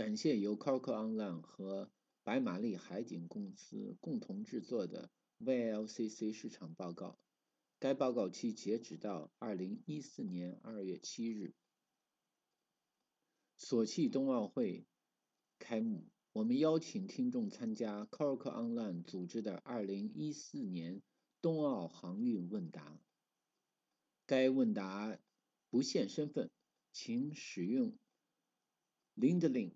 感谢由 Coco Online 和白玛丽海景公司共同制作的 VLCC 市场报告。该报告期截止到二零一四年二月七日。索契冬奥会开幕，我们邀请听众参加 Coco Online 组织的二零一四年冬奥航运问答。该问答不限身份，请使用。LinkedIn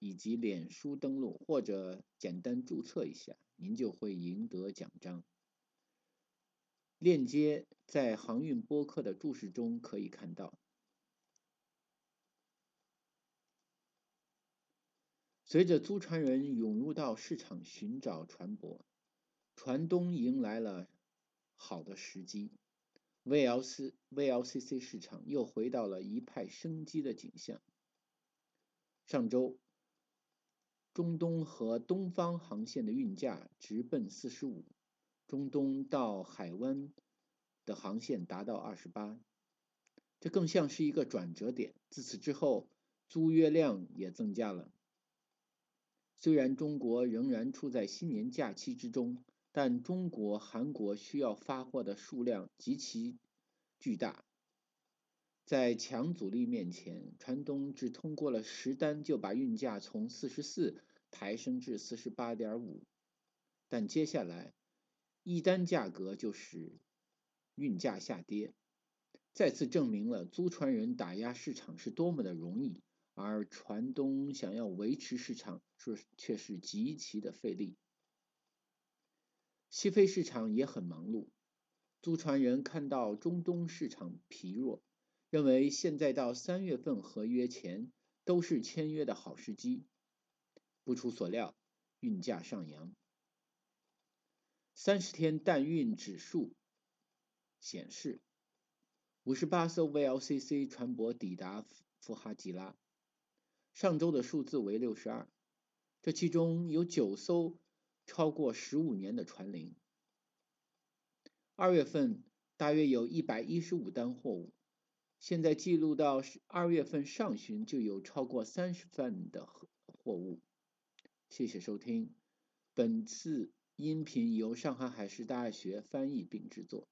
以及脸书登录或者简单注册一下，您就会赢得奖章。链接在航运播客的注释中可以看到。随着租船人涌入到市场寻找船舶，船东迎来了好的时机，VLC VLCC 市场又回到了一派生机的景象。上周，中东和东方航线的运价直奔四十五，中东到海湾的航线达到二十八，这更像是一个转折点。自此之后，租约量也增加了。虽然中国仍然处在新年假期之中，但中国、韩国需要发货的数量极其巨大。在强阻力面前，船东只通过了十单就把运价从四十四抬升至四十八点五，但接下来一单价格就是运价下跌，再次证明了租船人打压市场是多么的容易，而船东想要维持市场是却是极其的费力。西非市场也很忙碌，租船人看到中东市场疲弱。认为现在到三月份合约前都是签约的好时机。不出所料，运价上扬。三十天淡运指数显示，五十八艘 VLCC 船舶抵达富哈吉拉，上周的数字为六十二，这其中有九艘超过十五年的船龄。二月份大约有一百一十五单货物。现在记录到二月份上旬就有超过三十份的货物。谢谢收听，本次音频由上海海事大学翻译并制作。